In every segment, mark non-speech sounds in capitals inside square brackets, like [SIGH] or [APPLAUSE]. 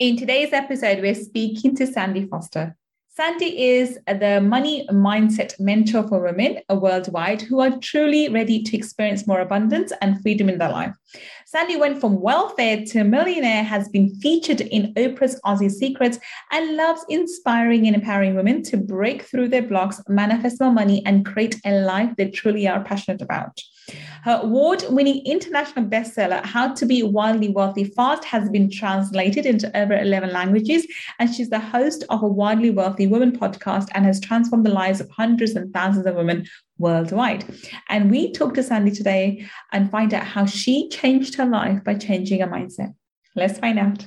In today's episode, we're speaking to Sandy Forster. Sandy is the money mindset mentor for women worldwide who are truly ready to experience more abundance and freedom in their life. Sandy went from welfare to millionaire, has been featured in Oprah's Aussie Secrets, and loves inspiring and empowering women to break through their blocks, manifest more money, and create a life they truly are passionate about. Her award winning international bestseller, How to Be Wildly Wealthy Fast, has been translated into over 11 languages. And she's the host of a Wildly Wealthy Women podcast and has transformed the lives of hundreds and thousands of women worldwide. And we talk to Sandy today and find out how she changed her life by changing her mindset. Let's find out.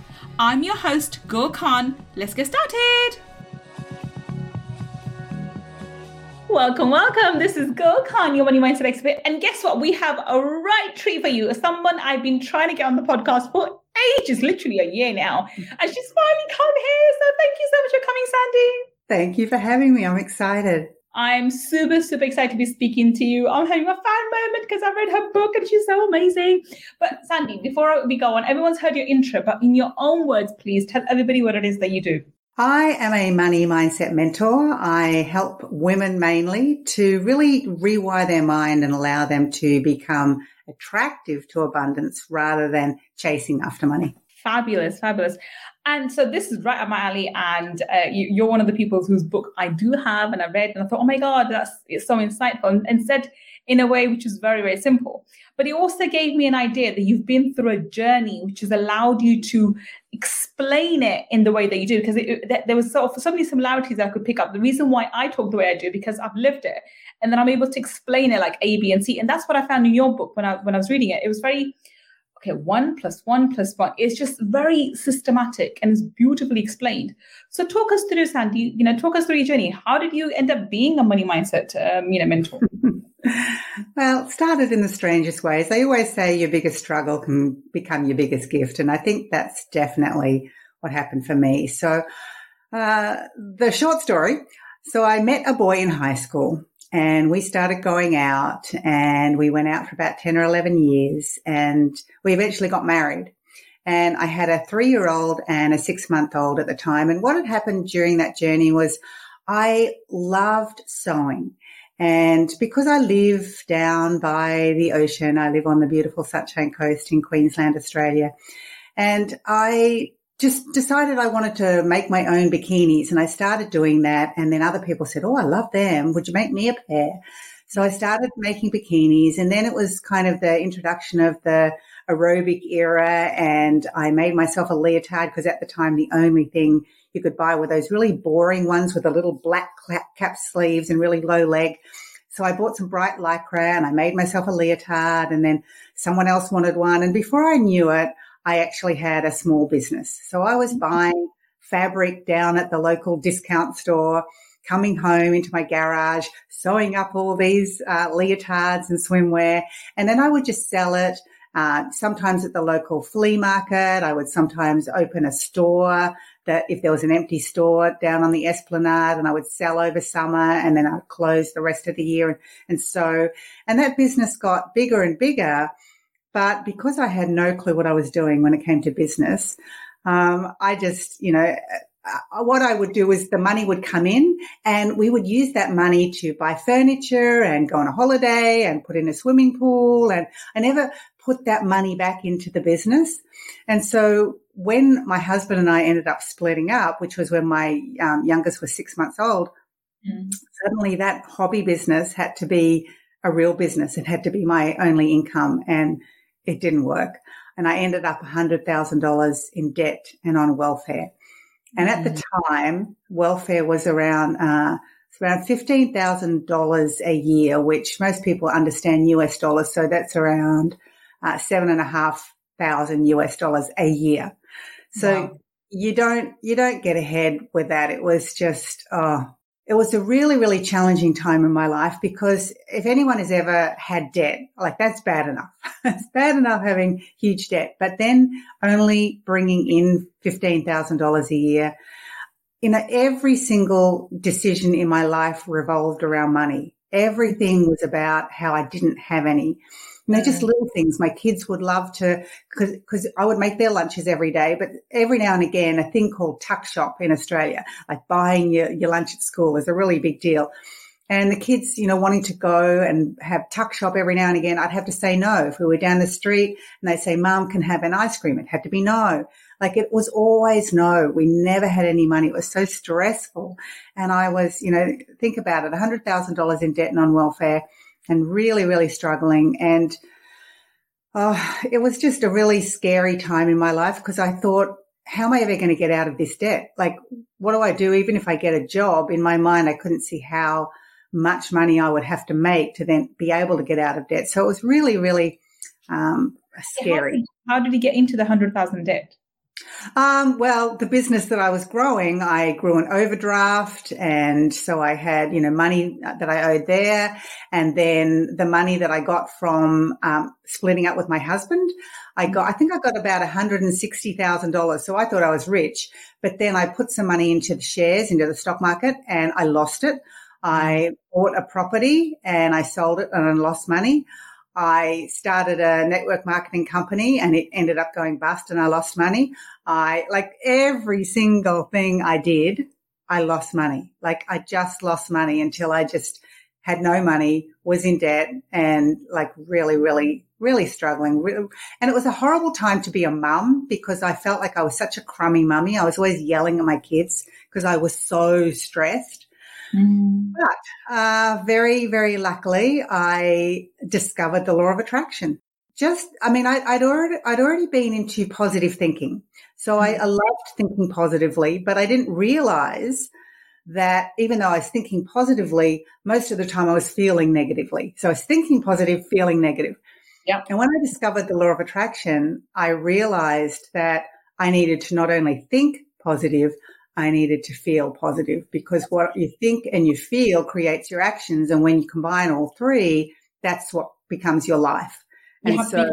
I'm your host, Gul Khan. Let's get started. Welcome, welcome. This is Gul Khan, your money mindset expert. And guess what? We have a right treat for you. Someone I've been trying to get on the podcast for ages, literally a year now. And she's finally come here. So thank you so much for coming, Sandy. Thank you for having me. I'm excited. I'm super, super excited to be speaking to you. I'm having a fan moment because I've read her book and she's so amazing. But Sandy, before we go on, everyone's heard your intro, but in your own words, please tell everybody what it is that you do. I am a money mindset mentor. I help women mainly to really rewire their mind and allow them to become attractive to abundance rather than chasing after money. Fabulous, fabulous. And so this is right up my alley. And uh, you, are one of the people whose book I do have and I read. And I thought, oh my God, that's it's so insightful. And, and said in a way which is very, very simple. But it also gave me an idea that you've been through a journey which has allowed you to explain it in the way that you do. Because it, there was so, so many similarities I could pick up. The reason why I talk the way I do, because I've lived it. And then I'm able to explain it like A, B, and C. And that's what I found in your book when I when I was reading it. It was very okay, one plus one plus one. It's just very systematic and it's beautifully explained. So talk us through, Sandy, you know, talk us through your journey. How did you end up being a money mindset, um, you know, mentor? [LAUGHS] well, started in the strangest ways. They always say your biggest struggle can become your biggest gift. And I think that's definitely what happened for me. So, uh, the short story. So I met a boy in high school and we started going out and we went out for about 10 or 11 years and we eventually got married. And I had a three year old and a six month old at the time. And what had happened during that journey was I loved sewing. And because I live down by the ocean, I live on the beautiful Sunshine Coast in Queensland, Australia. And I just decided I wanted to make my own bikinis and I started doing that. And then other people said, Oh, I love them. Would you make me a pair? So I started making bikinis and then it was kind of the introduction of the aerobic era and I made myself a leotard because at the time the only thing you could buy were those really boring ones with the little black cap sleeves and really low leg. So I bought some bright lycra and I made myself a leotard and then someone else wanted one. And before I knew it, I actually had a small business. So I was mm-hmm. buying fabric down at the local discount store, coming home into my garage, sewing up all these uh, leotards and swimwear, and then I would just sell it. Uh, sometimes at the local flea market, I would sometimes open a store that if there was an empty store down on the esplanade and I would sell over summer and then I'd close the rest of the year. And, and so, and that business got bigger and bigger. But because I had no clue what I was doing when it came to business, um, I just, you know, uh, what I would do is the money would come in and we would use that money to buy furniture and go on a holiday and put in a swimming pool. And I never put that money back into the business. And so when my husband and I ended up splitting up, which was when my um, youngest was six months old, mm. suddenly that hobby business had to be a real business. It had to be my only income. And it didn't work. And I ended up $100,000 in debt and on welfare. And at the mm. time, welfare was around, uh, around $15,000 a year, which most people understand US dollars. So that's around uh, seven and a half thousand US dollars a year. So wow. you don't, you don't get ahead with that. It was just, oh, it was a really, really challenging time in my life because if anyone has ever had debt, like that's bad enough. [LAUGHS] it's bad enough having huge debt, but then only bringing in $15,000 a year. You know, every single decision in my life revolved around money. Everything was about how I didn't have any. You know, just little things. My kids would love to, cause, cause I would make their lunches every day, but every now and again, a thing called tuck shop in Australia, like buying your, your lunch at school is a really big deal. And the kids, you know, wanting to go and have tuck shop every now and again, I'd have to say no. If we were down the street and they'd say, mom can have an ice cream, it had to be no. Like it was always no. We never had any money. It was so stressful. And I was, you know, think about it, $100,000 in debt and on welfare and really, really struggling. And oh, it was just a really scary time in my life because I thought, how am I ever going to get out of this debt? Like, what do I do? Even if I get a job in my mind, I couldn't see how much money I would have to make to then be able to get out of debt. So it was really, really um, scary. How did, how did you get into the 100,000 debt? Um, well, the business that I was growing, I grew an overdraft. And so I had, you know, money that I owed there. And then the money that I got from, um, splitting up with my husband, I got, I think I got about $160,000. So I thought I was rich, but then I put some money into the shares, into the stock market and I lost it. I bought a property and I sold it and I lost money. I started a network marketing company and it ended up going bust and I lost money. I like every single thing I did, I lost money. Like I just lost money until I just had no money, was in debt and like really, really, really struggling. And it was a horrible time to be a mum because I felt like I was such a crummy mummy. I was always yelling at my kids because I was so stressed. Mm. But uh, very, very luckily, I discovered the law of attraction. Just, I mean, I, would already, I'd already been into positive thinking. So I, I loved thinking positively, but I didn't realize that even though I was thinking positively, most of the time I was feeling negatively. So I was thinking positive, feeling negative. Yeah. And when I discovered the law of attraction, I realized that I needed to not only think positive, I needed to feel positive because what you think and you feel creates your actions. And when you combine all three, that's what becomes your life. You and so,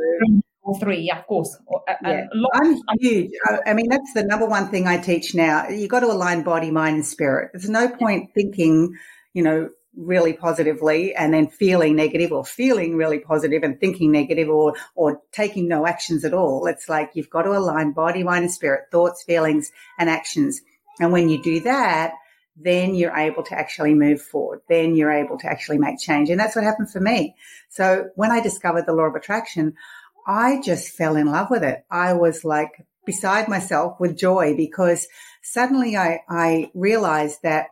all three, yeah, of course. Yeah. I'm huge. I mean, that's the number one thing I teach now. You've got to align body, mind, and spirit. There's no point thinking, you know, really positively and then feeling negative or feeling really positive and thinking negative or or taking no actions at all. It's like you've got to align body, mind, and spirit, thoughts, feelings, and actions. And when you do that, then you're able to actually move forward. Then you're able to actually make change. And that's what happened for me. So when I discovered the law of attraction, I just fell in love with it. I was like beside myself with joy because suddenly I, I realized that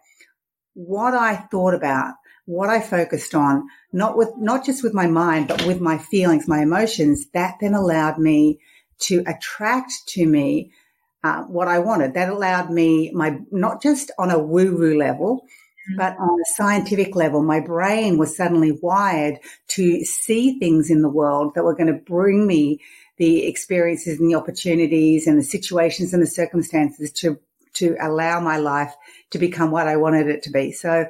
what I thought about, what I focused on, not with, not just with my mind, but with my feelings, my emotions, that then allowed me to attract to me uh, what I wanted. That allowed me my not just on a woo woo level, mm-hmm. but on a scientific level. My brain was suddenly wired to see things in the world that were going to bring me the experiences and the opportunities and the situations and the circumstances to to allow my life to become what I wanted it to be. So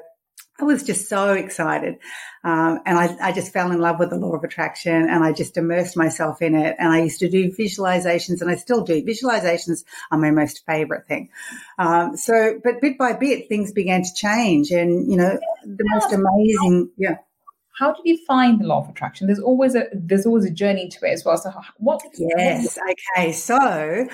I was just so excited. Um, and I, I, just fell in love with the law of attraction and I just immersed myself in it. And I used to do visualizations and I still do. Visualizations are my most favorite thing. Um, so, but bit by bit, things began to change and, you know, the most amazing, yeah. How did you find the law of attraction? There's always a, there's always a journey to it as well. So what? Yes. Okay. So,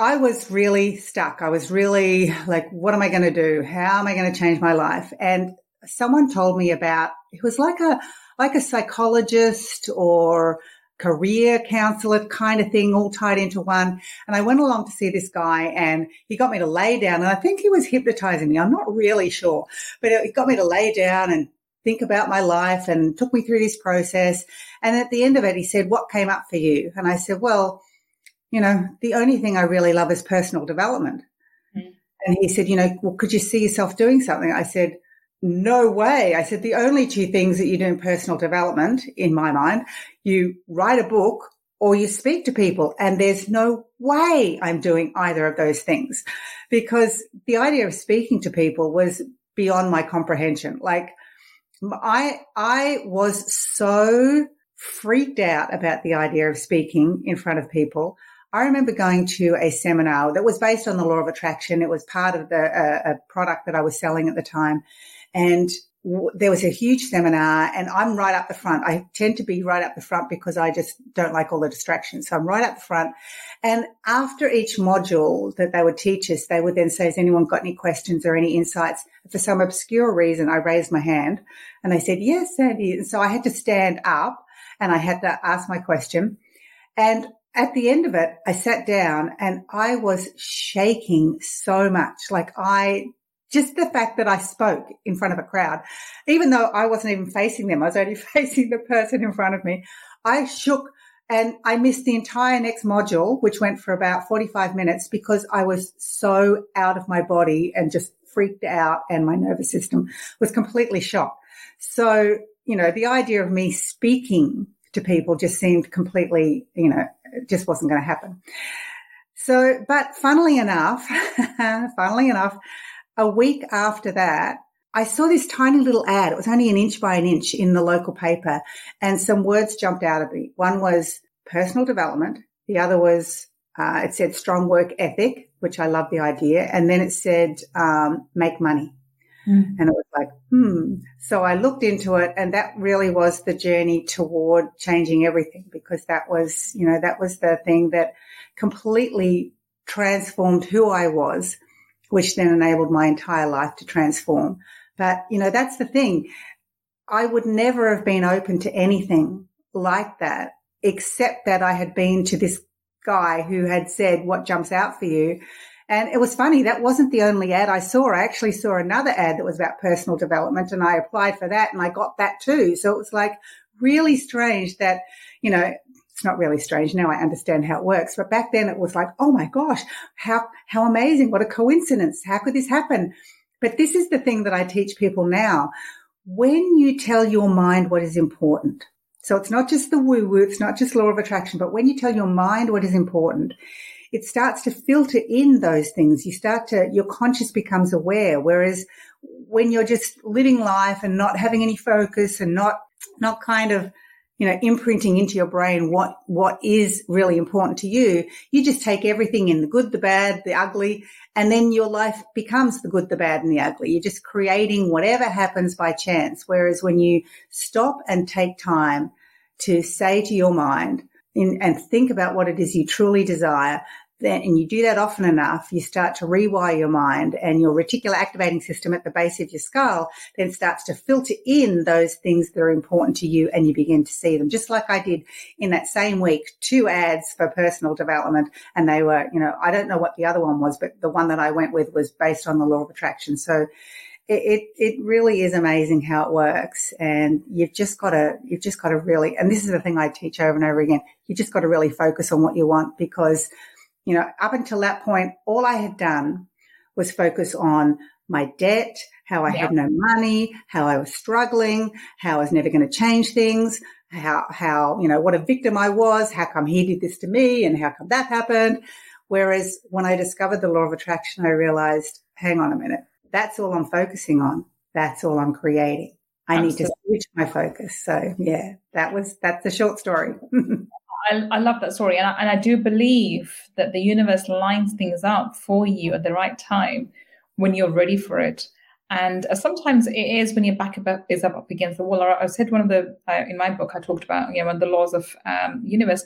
I was really stuck. I was really like, what am I going to do? How am I going to change my life? And someone told me about, it was like a, like a psychologist or career counselor kind of thing all tied into one. And I went along to see this guy and he got me to lay down and I think he was hypnotizing me. I'm not really sure, but it got me to lay down and think about my life and took me through this process. And at the end of it, he said, what came up for you? And I said, well, you know, the only thing I really love is personal development. Mm. And he said, you know, well, could you see yourself doing something? I said, no way. I said, the only two things that you do in personal development, in my mind, you write a book or you speak to people and there's no way I'm doing either of those things because the idea of speaking to people was beyond my comprehension. Like I, I was so freaked out about the idea of speaking in front of people. I remember going to a seminar that was based on the law of attraction. It was part of the uh, a product that I was selling at the time, and there was a huge seminar and I'm right up the front. I tend to be right up the front because I just don't like all the distractions. So I'm right up the front. And after each module that they would teach us, they would then say, has anyone got any questions or any insights? For some obscure reason, I raised my hand and they said, yes, Sandy. And so I had to stand up and I had to ask my question. And at the end of it, I sat down and I was shaking so much. Like I just the fact that I spoke in front of a crowd, even though I wasn't even facing them, I was only [LAUGHS] facing the person in front of me. I shook and I missed the entire next module, which went for about 45 minutes because I was so out of my body and just freaked out and my nervous system was completely shocked. So, you know, the idea of me speaking to people just seemed completely, you know, just wasn't going to happen. So, but funnily enough, [LAUGHS] funnily enough, a week after that, I saw this tiny little ad. It was only an inch by an inch in the local paper and some words jumped out at me. One was personal development. The other was, uh, it said strong work ethic, which I love the idea. And then it said, um, make money. Mm. And it was like, hmm. So I looked into it and that really was the journey toward changing everything because that was, you know, that was the thing that completely transformed who I was which then enabled my entire life to transform. But, you know, that's the thing. I would never have been open to anything like that, except that I had been to this guy who had said, what jumps out for you? And it was funny. That wasn't the only ad I saw. I actually saw another ad that was about personal development and I applied for that and I got that too. So it was like really strange that, you know, it's not really strange. Now I understand how it works. But back then it was like, oh my gosh, how, how amazing. What a coincidence. How could this happen? But this is the thing that I teach people now. When you tell your mind what is important, so it's not just the woo woo, it's not just law of attraction, but when you tell your mind what is important, it starts to filter in those things. You start to, your conscious becomes aware. Whereas when you're just living life and not having any focus and not, not kind of you know, imprinting into your brain what, what is really important to you, you just take everything in the good, the bad, the ugly, and then your life becomes the good, the bad, and the ugly. You're just creating whatever happens by chance. Whereas when you stop and take time to say to your mind, in, and think about what it is you truly desire, then, and you do that often enough, you start to rewire your mind and your reticular activating system at the base of your skull then starts to filter in those things that are important to you and you begin to see them. Just like I did in that same week, two ads for personal development and they were, you know, I don't know what the other one was, but the one that I went with was based on the law of attraction. So it, it, it really is amazing how it works. And you've just got to, you've just got to really, and this is the thing I teach over and over again. You just got to really focus on what you want because you know, up until that point, all I had done was focus on my debt, how I had no money, how I was struggling, how I was never going to change things, how, how, you know, what a victim I was, how come he did this to me and how come that happened. Whereas when I discovered the law of attraction, I realized, hang on a minute, that's all I'm focusing on. That's all I'm creating. I Absolutely. need to switch my focus. So yeah, that was, that's the short story. [LAUGHS] I, I love that story. And I, and I do believe that the universe lines things up for you at the right time when you're ready for it. And uh, sometimes it is when your back up, is up, up against the wall. Or I said one of the, uh, in my book, I talked about, you know, one of the laws of um, universe.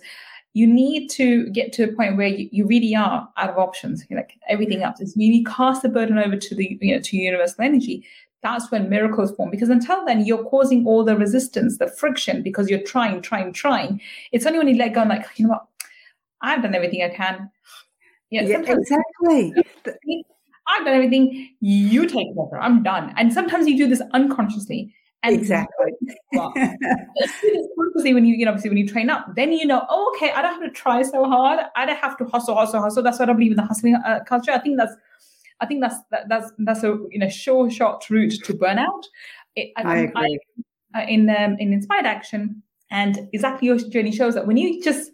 You need to get to a point where you, you really are out of options. You're like everything else is you cast the burden over to the, you know, to universal energy that's when miracles form. Because until then, you're causing all the resistance, the friction, because you're trying, trying, trying. It's only when you let go and like, you know what, I've done everything I can. Yeah, yeah exactly. [LAUGHS] I've done everything. You take over. I'm done. And sometimes you do this unconsciously. And exactly. [LAUGHS] consciously when you, you know, obviously when you train up, then you know, oh, okay, I don't have to try so hard. I don't have to hustle, hustle, hustle. That's what I believe in the hustling uh, culture. I think that's I think that's that, that's that's a you know sure shot route to burnout. It, I, I agree. I, uh, in um, in inspired action, and exactly your journey shows that when you just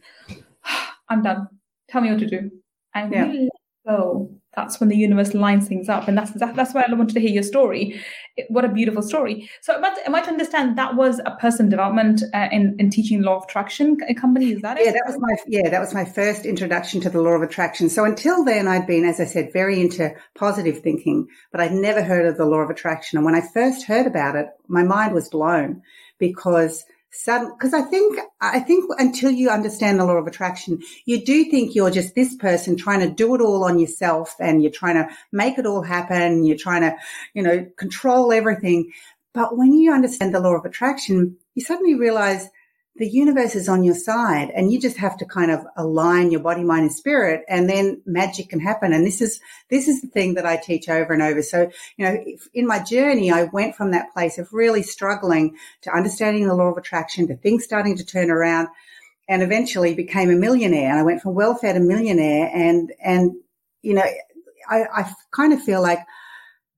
[SIGHS] I'm done. Tell me what to do. And yeah. we let go. That's when the universe lines things up. And that's that's why I wanted to hear your story. What a beautiful story. So am I, am I to understand that was a person development uh, in, in teaching law of attraction company? Is that yeah, it? that was my yeah, that was my first introduction to the law of attraction. So until then I'd been, as I said, very into positive thinking, but I'd never heard of the law of attraction. And when I first heard about it, my mind was blown because – sudden because I think I think until you understand the law of attraction, you do think you're just this person trying to do it all on yourself and you're trying to make it all happen, you're trying to, you know, control everything. But when you understand the law of attraction, you suddenly realize the universe is on your side and you just have to kind of align your body, mind and spirit and then magic can happen. And this is, this is the thing that I teach over and over. So, you know, in my journey, I went from that place of really struggling to understanding the law of attraction to things starting to turn around and eventually became a millionaire. And I went from welfare to millionaire and, and, you know, I, I kind of feel like,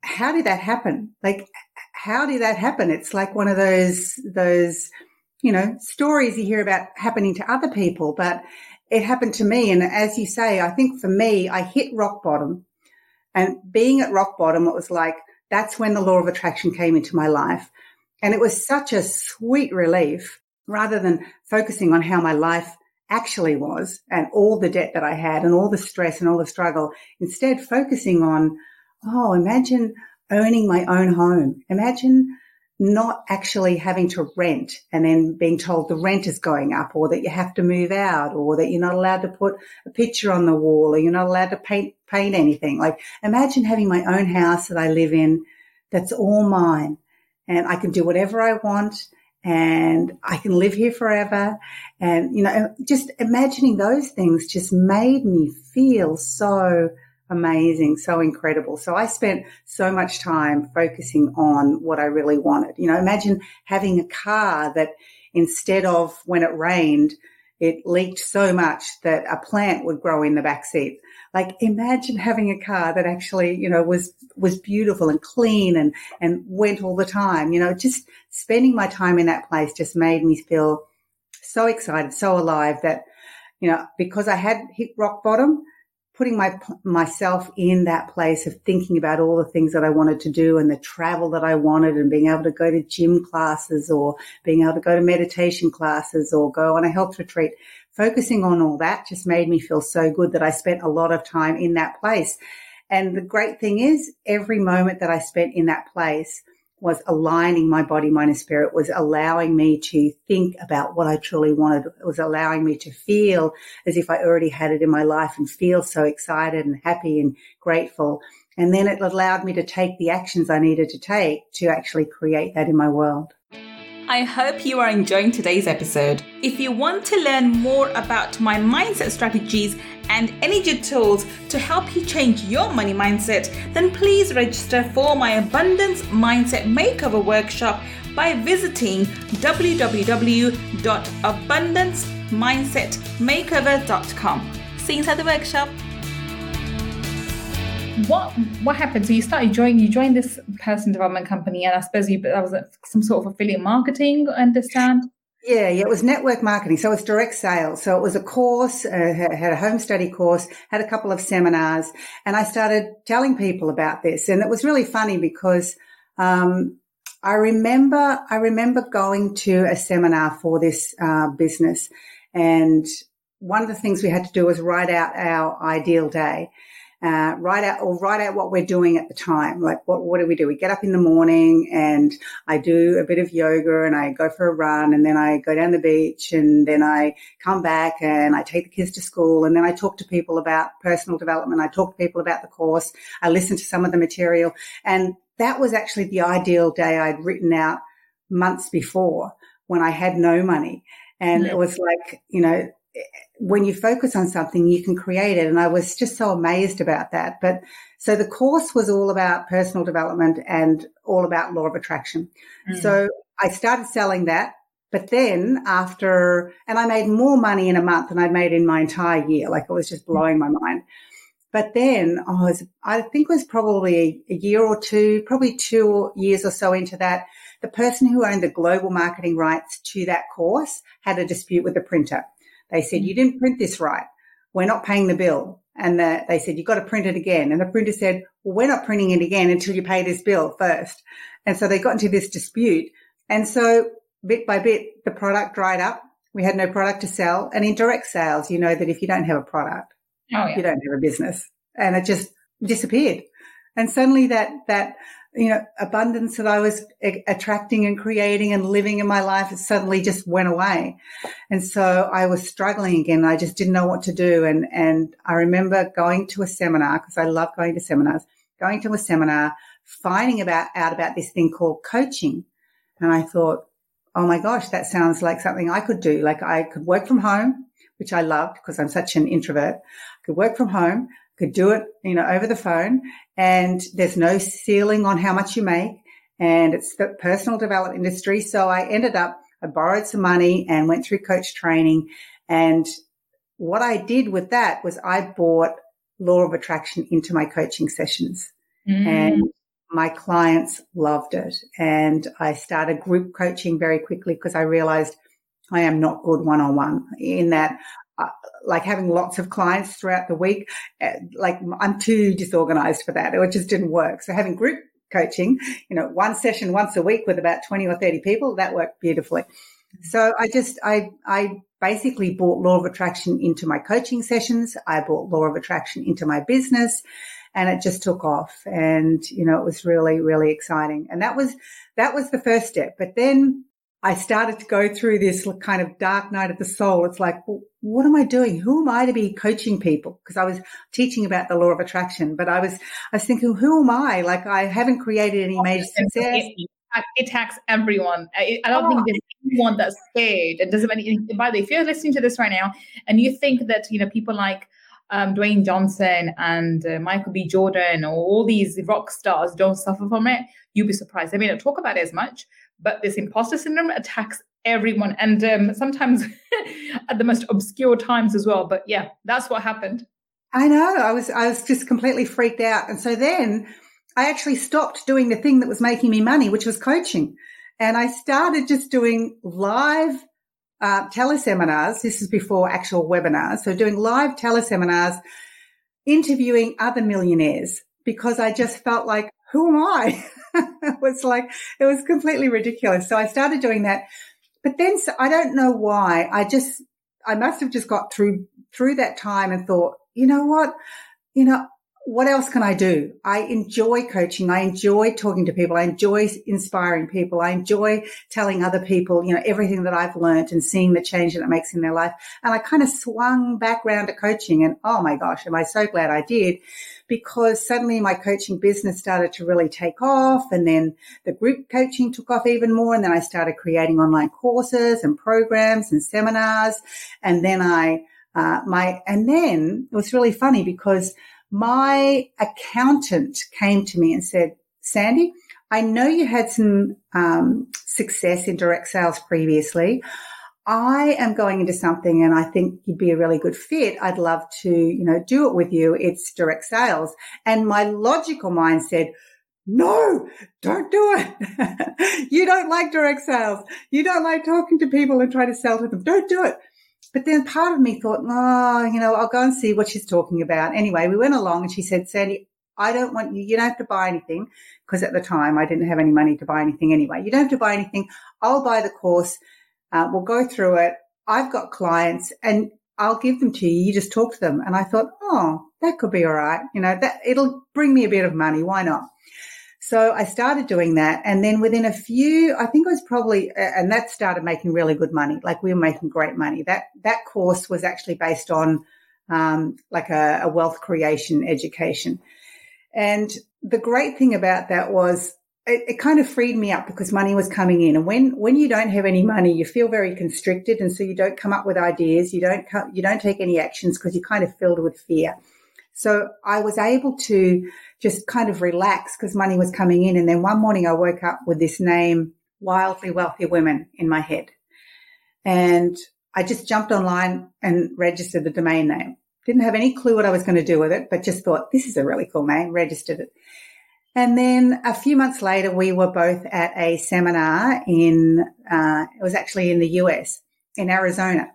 how did that happen? Like, how did that happen? It's like one of those, those, you know, stories you hear about happening to other people, but it happened to me. And as you say, I think for me, I hit rock bottom and being at rock bottom, it was like, that's when the law of attraction came into my life. And it was such a sweet relief rather than focusing on how my life actually was and all the debt that I had and all the stress and all the struggle. Instead, focusing on, oh, imagine owning my own home. Imagine not actually having to rent and then being told the rent is going up or that you have to move out or that you're not allowed to put a picture on the wall or you're not allowed to paint, paint anything. Like imagine having my own house that I live in that's all mine and I can do whatever I want and I can live here forever. And, you know, just imagining those things just made me feel so amazing, so incredible. So I spent so much time focusing on what I really wanted. You know, imagine having a car that instead of when it rained, it leaked so much that a plant would grow in the back seat. Like imagine having a car that actually, you know, was, was beautiful and clean and, and went all the time. You know, just spending my time in that place just made me feel so excited, so alive that, you know, because I had hit rock bottom, putting my myself in that place of thinking about all the things that I wanted to do and the travel that I wanted and being able to go to gym classes or being able to go to meditation classes or go on a health retreat. Focusing on all that just made me feel so good that I spent a lot of time in that place. And the great thing is every moment that I spent in that place was aligning my body, mind, and spirit, was allowing me to think about what I truly wanted. It was allowing me to feel as if I already had it in my life and feel so excited and happy and grateful. And then it allowed me to take the actions I needed to take to actually create that in my world. I hope you are enjoying today's episode. If you want to learn more about my mindset strategies and energy tools to help you change your money mindset, then please register for my Abundance Mindset Makeover Workshop by visiting www.abundancemindsetmakeover.com. See you inside the workshop what what happened? So you started joining you joined this person development company, and I suppose you that was some sort of affiliate marketing. I understand. Yeah, yeah, it was network marketing. So it's direct sales. So it was a course, uh, had a home study course, had a couple of seminars, and I started telling people about this. And it was really funny because, um, I remember, I remember going to a seminar for this, uh, business. And one of the things we had to do was write out our ideal day uh, write out or write out what we're doing at the time. Like what, what do we do? We get up in the morning and I do a bit of yoga and I go for a run and then I go down the beach and then I come back and I take the kids to school and then I talk to people about personal development. I talk to people about the course. I listen to some of the material and that was actually the ideal day I'd written out months before when I had no money. And it was like, you know, when you focus on something, you can create it. And I was just so amazed about that. But so the course was all about personal development and all about law of attraction. Mm. So I started selling that. But then after, and I made more money in a month than I'd made in my entire year. Like it was just blowing my mind. But then I was, I think it was probably a, a year or two, probably two years or so into that. The person who owned the global marketing rights to that course had a dispute with the printer. They said, mm. you didn't print this right. we're not paying the bill. And the, they said, you've got to print it again. And the printer said, well, we're not printing it again until you pay this bill first. And so they got into this dispute. And so bit by bit, the product dried up. We had no product to sell. And in direct sales, you know that if you don't have a product, oh, yeah. you don't have a business. And it just disappeared. And suddenly that, that, you know, abundance that I was attracting and creating and living in my life, suddenly just went away. And so I was struggling again. I just didn't know what to do. And, and I remember going to a seminar because I love going to seminars, going to a seminar, finding about, out about this thing called coaching. And I thought, oh my gosh, that sounds like something I could do. Like I could work from home, which I loved because I'm such an introvert. I could work from home, could do it, you know, over the phone and there's no ceiling on how much you make. And it's the personal development industry. So I ended up, I borrowed some money and went through coach training. And what I did with that was I bought law of attraction into my coaching sessions. Mm. And my clients loved it. And I started group coaching very quickly because I realized I am not good one on one in that, uh, like having lots of clients throughout the week, uh, like I'm too disorganized for that. It just didn't work. So having group coaching, you know, one session once a week with about 20 or 30 people, that worked beautifully. So I just, I, I basically brought law of attraction into my coaching sessions. I brought law of attraction into my business and it just took off. And, you know, it was really, really exciting. And that was, that was the first step. But then I started to go through this kind of dark night of the soul. It's like, well, what am I doing? Who am I to be coaching people? Because I was teaching about the law of attraction, but I was, I was thinking, who am I? Like I haven't created any major success. It attacks everyone. I, don't oh. think there's anyone that's scared. It doesn't matter. By the way, if you're listening to this right now and you think that, you know, people like, um, Dwayne Johnson and uh, Michael B. Jordan or all these rock stars don't suffer from it, you'd be surprised. They may not talk about it as much, but this imposter syndrome attacks everyone and um, sometimes [LAUGHS] at the most obscure times as well. But yeah, that's what happened. I know. I was I was just completely freaked out, and so then I actually stopped doing the thing that was making me money, which was coaching, and I started just doing live uh, teleseminars. This is before actual webinars. So doing live teleseminars, interviewing other millionaires because I just felt like, who am I? [LAUGHS] [LAUGHS] it was like, it was completely ridiculous. So I started doing that. But then so I don't know why. I just, I must have just got through, through that time and thought, you know what? You know, what else can I do? I enjoy coaching. I enjoy talking to people. I enjoy inspiring people. I enjoy telling other people, you know, everything that I've learned and seeing the change that it makes in their life. And I kind of swung back around to coaching and oh my gosh, am I so glad I did because suddenly my coaching business started to really take off and then the group coaching took off even more. And then I started creating online courses and programs and seminars. And then I, uh, my, and then it was really funny because my accountant came to me and said, Sandy, I know you had some um, success in direct sales previously. I am going into something and I think you'd be a really good fit. I'd love to, you know, do it with you. It's direct sales. And my logical mind said, no, don't do it. [LAUGHS] you don't like direct sales. You don't like talking to people and trying to sell to them. Don't do it. But then part of me thought, oh, you know, I'll go and see what she's talking about. Anyway, we went along and she said, Sandy, I don't want you, you don't have to buy anything because at the time I didn't have any money to buy anything anyway. You don't have to buy anything. I'll buy the course. Uh, we'll go through it. I've got clients and I'll give them to you. You just talk to them. And I thought, oh, that could be all right. You know, that it'll bring me a bit of money. Why not? So I started doing that. And then within a few, I think it was probably, and that started making really good money. Like we were making great money. That, that course was actually based on, um, like a, a wealth creation education. And the great thing about that was it, it, kind of freed me up because money was coming in. And when, when you don't have any money, you feel very constricted. And so you don't come up with ideas. You don't, come, you don't take any actions because you're kind of filled with fear. So I was able to just kind of relax because money was coming in. And then one morning I woke up with this name, Wildly Wealthy Women, in my head. And I just jumped online and registered the domain name. Didn't have any clue what I was going to do with it, but just thought this is a really cool name, registered it. And then a few months later, we were both at a seminar in, uh, it was actually in the US, in Arizona.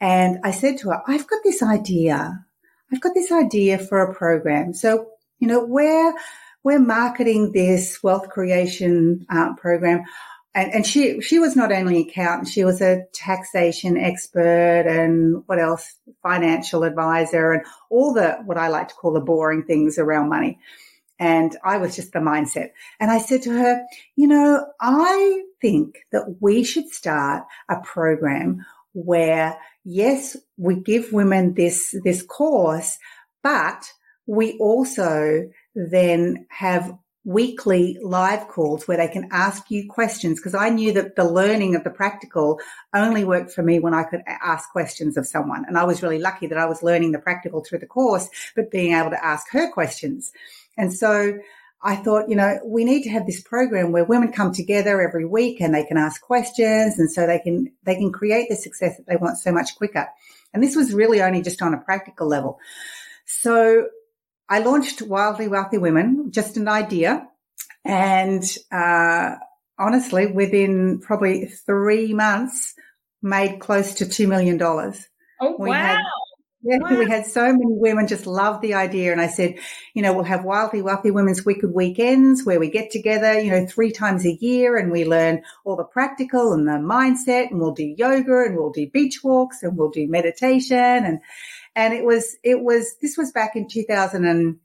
And I said to her, I've got this idea. I've got this idea for a program. So, you know, we're, we're marketing this wealth creation uh, program. And, and she, she was not only an accountant, she was a taxation expert and what else? Financial advisor and all the, what I like to call the boring things around money. And I was just the mindset. And I said to her, you know, I think that we should start a program where yes, we give women this, this course, but we also then have weekly live calls where they can ask you questions because I knew that the learning of the practical only worked for me when I could ask questions of someone. And I was really lucky that I was learning the practical through the course, but being able to ask her questions. And so I thought, you know, we need to have this program where women come together every week and they can ask questions and so they can, they can create the success that they want so much quicker. And this was really only just on a practical level. So I launched Wildly Wealthy Women, just an idea. And, uh, honestly, within probably three months, made close to $2 million. Oh, we wow. Had, yeah, wow. we had so many women just love the idea. And I said, you know, we'll have Wildly Wealthy Women's Wicked Weekends where we get together, you know, three times a year and we learn all the practical and the mindset and we'll do yoga and we'll do beach walks and we'll do meditation and, and it was, it was, this was back in 2000 and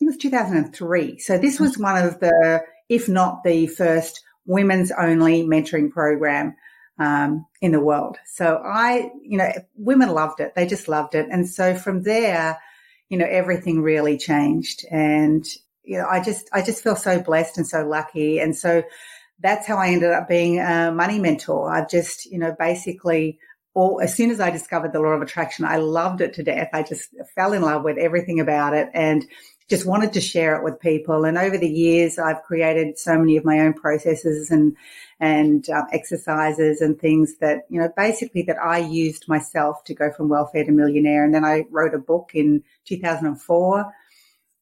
it was 2003. So this was one of the, if not the first women's only mentoring program um, in the world. So I, you know, women loved it. They just loved it. And so from there, you know, everything really changed. And, you know, I just, I just feel so blessed and so lucky. And so that's how I ended up being a money mentor. I've just, you know, basically all, as soon as I discovered the law of attraction, I loved it to death. I just fell in love with everything about it and just wanted to share it with people. And over the years, I've created so many of my own processes and and um, exercises and things that you know basically that I used myself to go from welfare to millionaire. And then I wrote a book in 2004.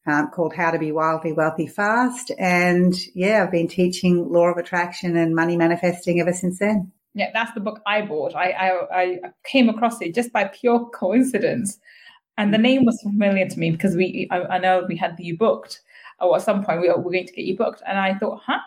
Um, called How to Be Wildly Wealthy Fast. And yeah, I've been teaching law of attraction and money manifesting ever since then. Yeah, that's the book I bought. I, I, I came across it just by pure coincidence. And the name was familiar to me because we, I, I know we had you booked, or at some point we were going to get you booked. And I thought, huh,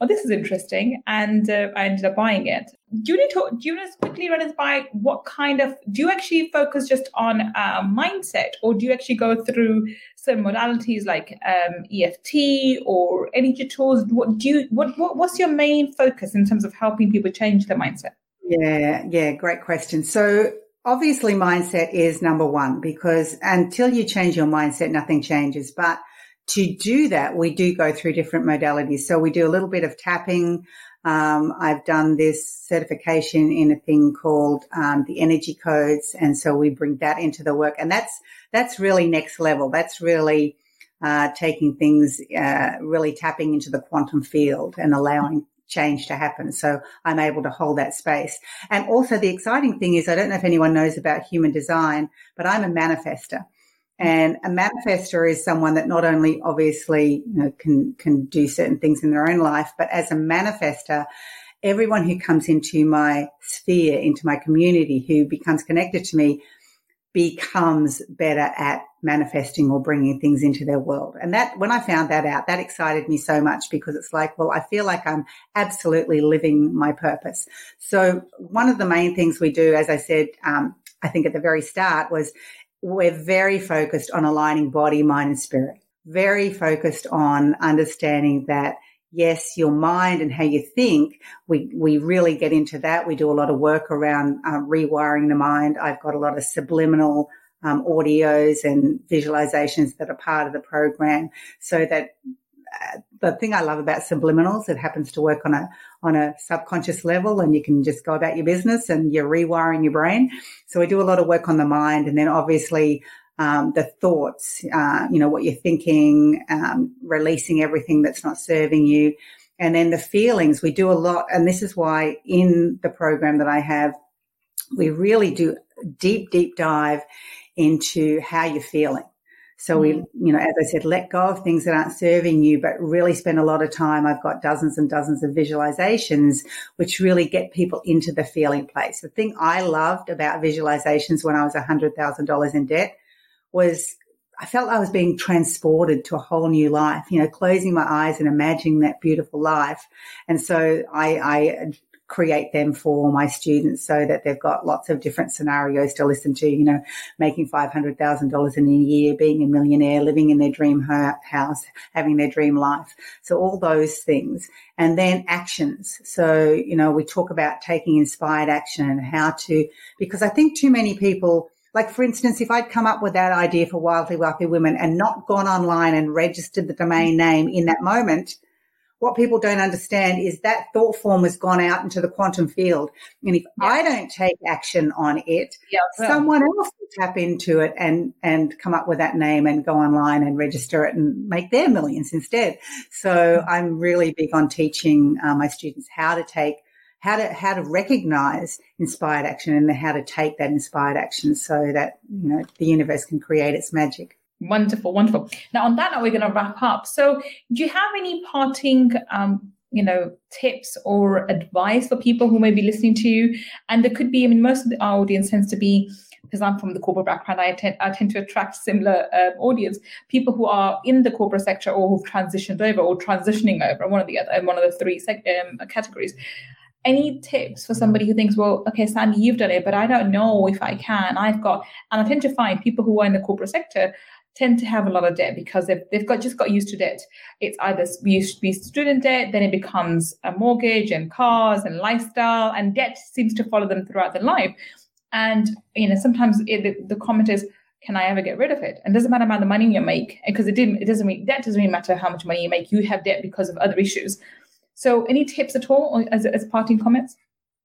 oh, this is interesting. And uh, I ended up buying it. Do you need to, do you want to quickly run us by what kind of, do you actually focus just on uh, mindset or do you actually go through some modalities like um, EFT or energy tools? What do you, what, what, what's your main focus in terms of helping people change their mindset? Yeah, yeah, great question. So obviously mindset is number one because until you change your mindset, nothing changes. But to do that, we do go through different modalities. So we do a little bit of tapping. Um, I've done this certification in a thing called um, the energy codes, and so we bring that into the work, and that's that's really next level. That's really uh, taking things, uh, really tapping into the quantum field and allowing change to happen. So I'm able to hold that space. And also the exciting thing is, I don't know if anyone knows about human design, but I'm a manifester. And a manifester is someone that not only obviously you know, can can do certain things in their own life, but as a manifester, everyone who comes into my sphere, into my community, who becomes connected to me, becomes better at manifesting or bringing things into their world. And that, when I found that out, that excited me so much because it's like, well, I feel like I'm absolutely living my purpose. So one of the main things we do, as I said, um, I think at the very start was we're very focused on aligning body, mind and spirit. Very focused on understanding that yes, your mind and how you think, we, we really get into that. We do a lot of work around uh, rewiring the mind. I've got a lot of subliminal um, audios and visualizations that are part of the program so that uh, the thing I love about subliminals, it happens to work on a on a subconscious level, and you can just go about your business and you're rewiring your brain. So we do a lot of work on the mind, and then obviously um, the thoughts, uh, you know, what you're thinking, um, releasing everything that's not serving you. And then the feelings, we do a lot. And this is why in the program that I have, we really do deep, deep dive into how you're feeling. So we, you know, as I said, let go of things that aren't serving you, but really spend a lot of time. I've got dozens and dozens of visualizations, which really get people into the feeling place. The thing I loved about visualizations when I was $100,000 in debt was I felt I was being transported to a whole new life, you know, closing my eyes and imagining that beautiful life. And so I, I create them for my students so that they've got lots of different scenarios to listen to, you know, making $500,000 in a year, being a millionaire, living in their dream house, having their dream life. So all those things. And then actions. So, you know, we talk about taking inspired action and how to, because I think too many people, like for instance, if I'd come up with that idea for wildly wealthy women and not gone online and registered the domain name in that moment, what people don't understand is that thought form has gone out into the quantum field. And if yeah. I don't take action on it, yeah, someone else will tap into it and, and come up with that name and go online and register it and make their millions instead. So mm-hmm. I'm really big on teaching uh, my students how to take how to how to recognize inspired action and how to take that inspired action so that you know the universe can create its magic. Wonderful, wonderful. Now, on that note, we're going to wrap up. So, do you have any parting, um, you know, tips or advice for people who may be listening to you? And there could be, I mean, most of our audience tends to be, because I'm from the corporate background, I tend, I tend to attract similar uh, audience, people who are in the corporate sector or who've transitioned over or transitioning over, one of the other, one of the three um, categories any tips for somebody who thinks, well, okay, Sandy, you've done it, but I don't know if I can. I've got, and I tend to find people who are in the corporate sector tend to have a lot of debt because they've, they've got just got used to debt. It's either used to be student debt, then it becomes a mortgage and cars and lifestyle, and debt seems to follow them throughout their life. And you know, sometimes it, the, the comment is, "Can I ever get rid of it?" And it doesn't matter about the money you make, because it didn't. It doesn't mean debt doesn't really matter how much money you make. You have debt because of other issues. So, any tips at all as as parting comments?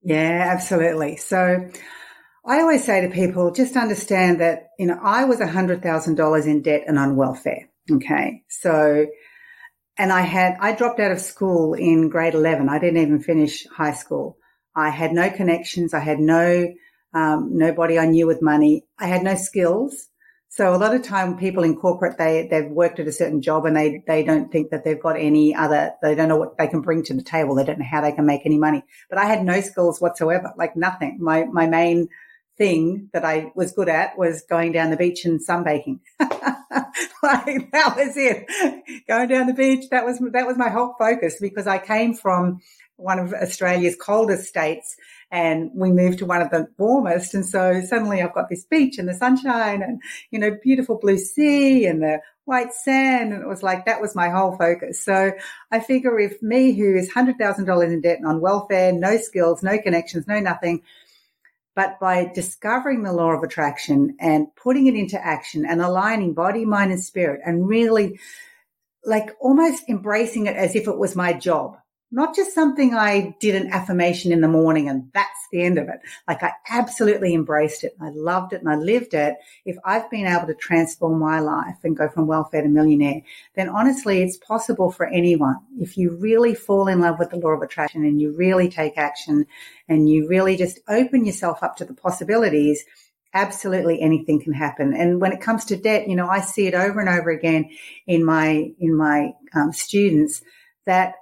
Yeah, absolutely. So. I always say to people, just understand that, you know, I was $100,000 in debt and on welfare. Okay. So, and I had, I dropped out of school in grade 11. I didn't even finish high school. I had no connections. I had no, um, nobody I knew with money. I had no skills. So a lot of time people in corporate, they, they've worked at a certain job and they, they don't think that they've got any other, they don't know what they can bring to the table. They don't know how they can make any money. But I had no skills whatsoever, like nothing. My, my main, thing that I was good at was going down the beach and sunbaking. [LAUGHS] like that was it. Going down the beach. That was, that was my whole focus because I came from one of Australia's coldest states and we moved to one of the warmest. And so suddenly I've got this beach and the sunshine and, you know, beautiful blue sea and the white sand. And it was like, that was my whole focus. So I figure if me, who is $100,000 in debt and on welfare, no skills, no connections, no nothing, but by discovering the law of attraction and putting it into action and aligning body, mind, and spirit and really like almost embracing it as if it was my job not just something I did an affirmation in the morning and that's the end of it. Like I absolutely embraced it. I loved it and I lived it. If I've been able to transform my life and go from welfare to millionaire, then honestly, it's possible for anyone. If you really fall in love with the law of attraction and you really take action and you really just open yourself up to the possibilities, absolutely anything can happen. And when it comes to debt, you know, I see it over and over again in my, in my um, students that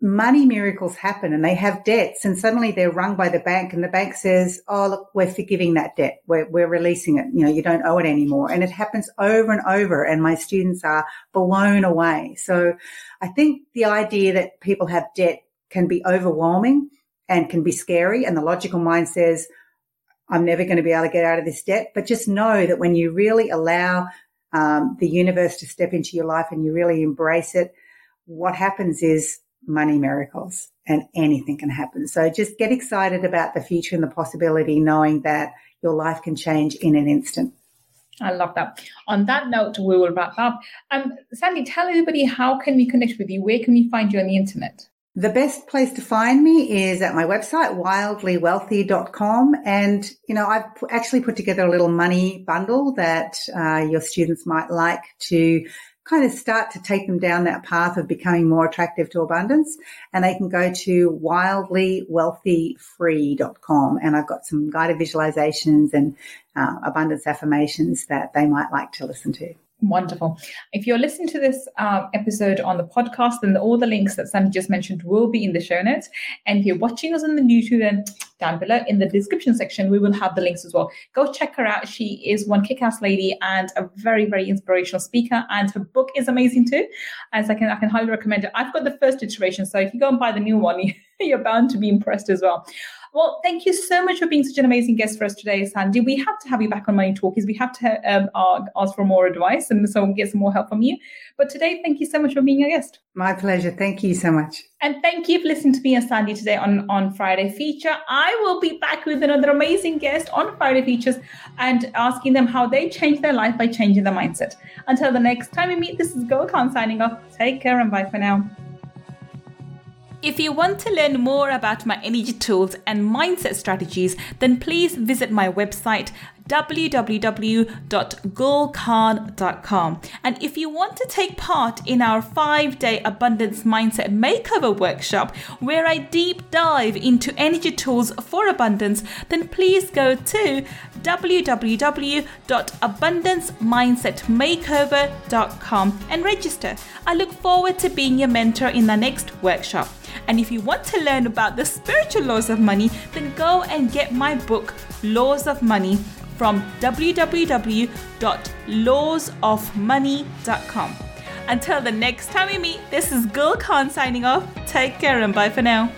money miracles happen and they have debts and suddenly they're rung by the bank and the bank says, Oh, look, we're forgiving that debt. We're, we're releasing it. You know, you don't owe it anymore. And it happens over and over. And my students are blown away. So I think the idea that people have debt can be overwhelming and can be scary. And the logical mind says, I'm never going to be able to get out of this debt. But just know that when you really allow um, the universe to step into your life and you really embrace it, what happens is money miracles and anything can happen. So just get excited about the future and the possibility, knowing that your life can change in an instant. I love that. On that note, we will wrap up. Um, Sandy, tell everybody how can we connect with you? Where can we find you on the internet? The best place to find me is at my website, wildlywealthy.com. And, you know, I've actually put together a little money bundle that uh, your students might like to kind of start to take them down that path of becoming more attractive to abundance. And they can go to wildlywealthyfree.com. And I've got some guided visualizations and uh, abundance affirmations that they might like to listen to. Wonderful. If you're listening to this uh, episode on the podcast, then all the links that Sandy just mentioned will be in the show notes. And if you're watching us on the YouTube, then down below in the description section, we will have the links as well. Go check her out. She is one kick-ass lady and a very, very inspirational speaker. And her book is amazing too. As I can, I can highly recommend it. I've got the first iteration, so if you go and buy the new one, [LAUGHS] you're bound to be impressed as well. Well, thank you so much for being such an amazing guest for us today, Sandy. We have to have you back on Money Talkies. We have to um, ask for more advice and so we'll get some more help from you. But today, thank you so much for being a guest. My pleasure. Thank you so much. And thank you for listening to me and Sandy today on, on Friday Feature. I will be back with another amazing guest on Friday Features and asking them how they change their life by changing their mindset. Until the next time we meet, this is Gul Khan signing off. Take care and bye for now. If you want to learn more about my energy tools and mindset strategies, then please visit my website www.gulkhan.com. And if you want to take part in our five day abundance mindset makeover workshop, where I deep dive into energy tools for abundance, then please go to www.abundancemindsetmakeover.com and register. I look forward to being your mentor in the next workshop. And if you want to learn about the spiritual laws of money, then go and get my book, Laws of Money from www.lawsofmoney.com. Until the next time we meet, this is Gul Khan signing off. Take care and bye for now.